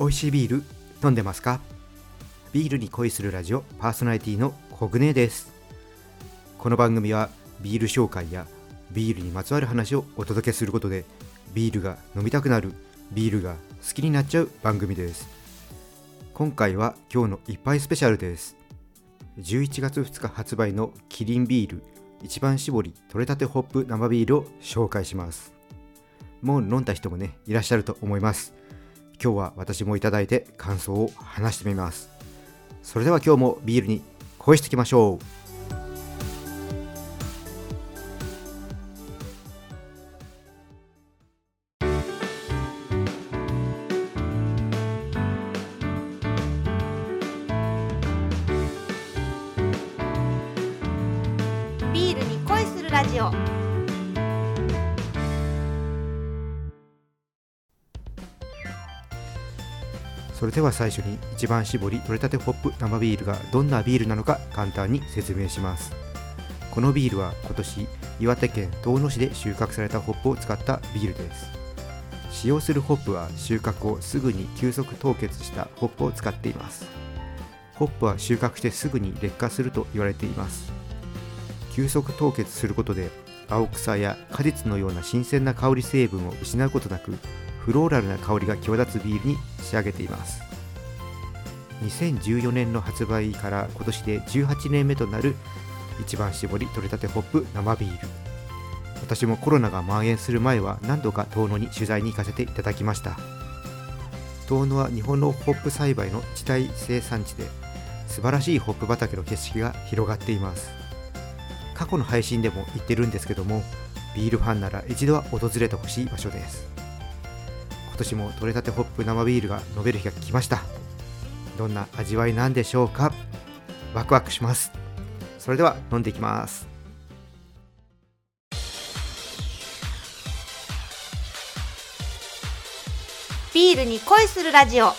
美味しいビール飲んでますか？ビールに恋するラジオパーソナリティのコグネです。この番組はビール紹介やビールにまつわる話をお届けすることでビールが飲みたくなるビールが好きになっちゃう番組です。今回は今日の一杯スペシャルです。11月2日発売のキリンビール一番搾り取れたてホップ生ビールを紹介します。もう飲んだ人もねいらっしゃると思います。今日は私もいただいて感想を話してみます。それでは今日もビールに恋していきましょう。ビールに恋するラジオ。それでは最初に一番搾り取れたてホップ生ビールがどんなビールなのか簡単に説明します。このビールは今年岩手県遠野市で収穫されたホップを使ったビールです。使用するホップは収穫後すぐに急速凍結したホップを使っています。ホップは収穫してすぐに劣化すると言われています。急速凍結することで青草や果実のような新鮮な香り成分を失うことなくフローラルな香りが際立つビールに仕上げています。2014年の発売から今年で18年目となる一番搾り取れたてホップ生ビール。私もコロナが蔓延する前は何度か遠野に取材に行かせていただきました。遠野は日本のホップ栽培の地帯生産地で素晴らしいホップ畑の景色が広がっています。過去の配信でも言ってるんですけどもビールファンなら一度は訪れてほしい場所です。年も取れたてホップ生ビールが飲める日が来ました。どんな味わいなんでしょうか？ワクワクします。それでは飲んでいきます。ビールに恋するラジオ。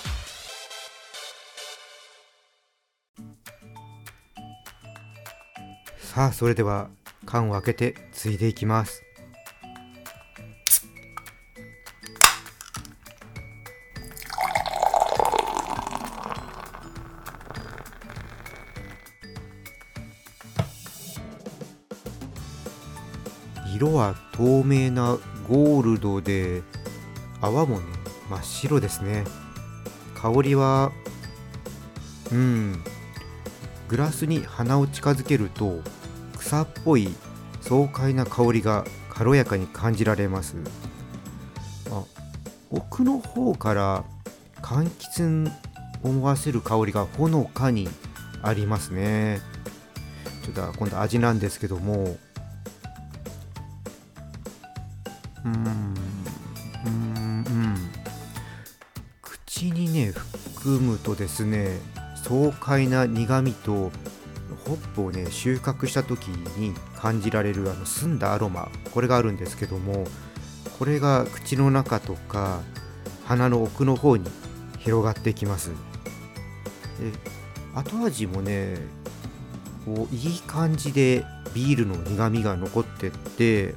さあそれでは缶を開けてついでいきます色は透明なゴールドで泡もね真っ白ですね。香りはうんグラスに鼻を近づけると草っぽい爽快な香りが軽やかに感じられます。あ奥の方から柑橘を思わせる香りがほのかにありますね。ちょっと今度味なんですけどもうんうん口にね含むとですね爽快な苦みとホップをね収穫した時に感じられるあの澄んだアロマこれがあるんですけどもこれが口の中とか鼻の奥の方に広がってきますで後味もねこういい感じでビールの苦みが残ってって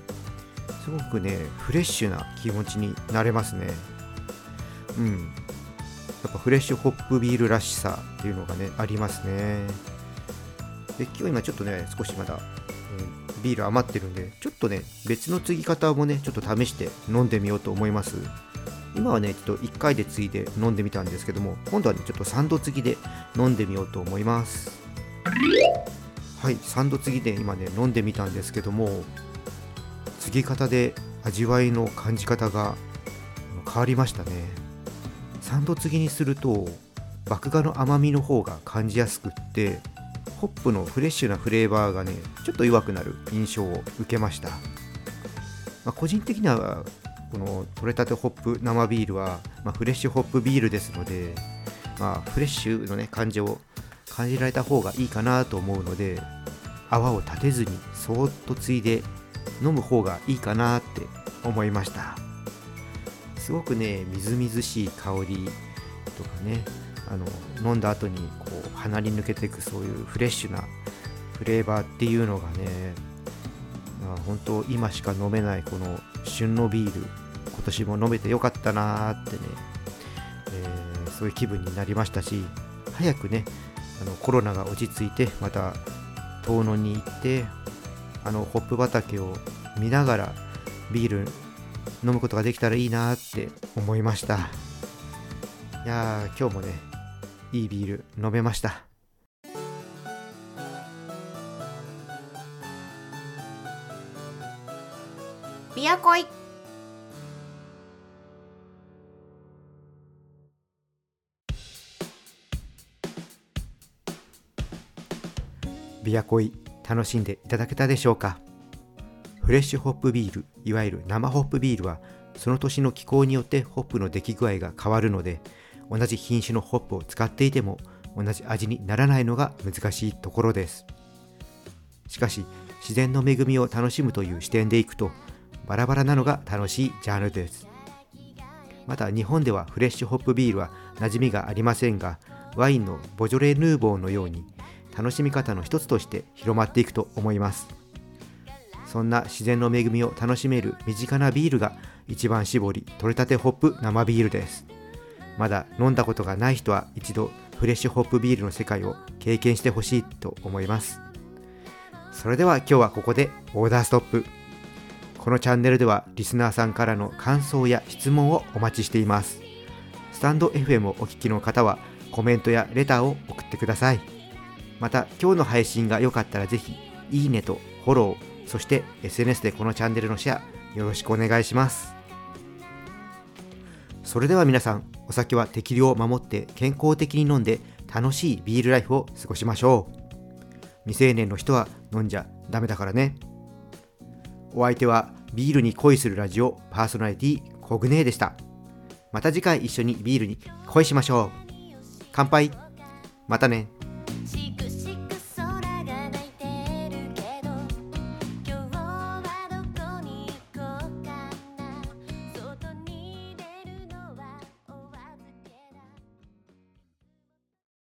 すごくねフレッシュな気持ちになれますね。うん。やっぱフレッシュホップビールらしさっていうのがねありますね。で今日今ちょっとね少しまだ、うんビール余ってるんでちょっとね別の継ぎ方もねちょっと試して飲んでみようと思います。今はねちょっと1回で継いで飲んでみたんですけども今度はねちょっと3度継ぎで飲んでみようと思います。はい3度継ぎで今ね飲んでみたんですけどもぎ方で味わいの感じ方が変わりましたね。3度継ぎにすると麦芽の甘みの方が感じやすくってホップのフレッシュなフレーバーがねちょっと弱くなる印象を受けました、まあ個人的にはこの取れたてホップ生ビールは、まあフレッシュホップビールですので、まあ、フレッシュのね感じを感じられた方がいいかなと思うので泡を立てずにそーっとついで飲む方がいいかなって思いました。すごくねみずみずしい香りとかねあの飲んだ後にこう鼻に抜けていくそういうフレッシュなフレーバーっていうのがね、まあ、本当今しか飲めないこの旬のビール今年も飲めてよかったなーってね、えーそういう気分になりましたし早くねあのコロナが落ち着いてまた遠野に行ってあのホップ畑を見ながらビール飲むことができたらいいなって思いました。いやー今日もねいいビール飲めました。ビアコイ。ビアコイ楽しんでいただけたでしょうか？フレッシュホップビールいわゆる生ホップビールはその年の気候によってホップの出来具合が変わるので同じ品種のホップを使っていても同じ味にならないのが難しいところです。しかし自然の恵みを楽しむという視点でいくとバラバラなのが楽しいジャンルです。また日本ではフレッシュホップビールは馴染みがありませんがワインのボジョレ・ヌーボーのように楽しみ方の一つとして広まっていくと思います。そんな自然の恵みを楽しめる身近なビールが一番搾り取れたてホップ生ビールです。まだ飲んだことがない人は一度フレッシュホップビールの世界を経験してほしいと思います。それでは今日はここでオーダーストップ。このチャンネルではリスナーさんからの感想や質問をお待ちしています。スタンド FM をお聞きの方はコメントやレターを送ってください。また今日の配信が良かったらぜひいいねとフォローそして SNS でこのチャンネルのシェアよろしくお願いします。それでは皆さんお酒は適量を守って健康的に飲んで楽しいビールライフを過ごしましょう。未成年の人は飲んじゃダメだからね。お相手はビールに恋するラジオパーソナリティコグネーでした。また次回一緒にビールに恋しましょう。乾杯。またね。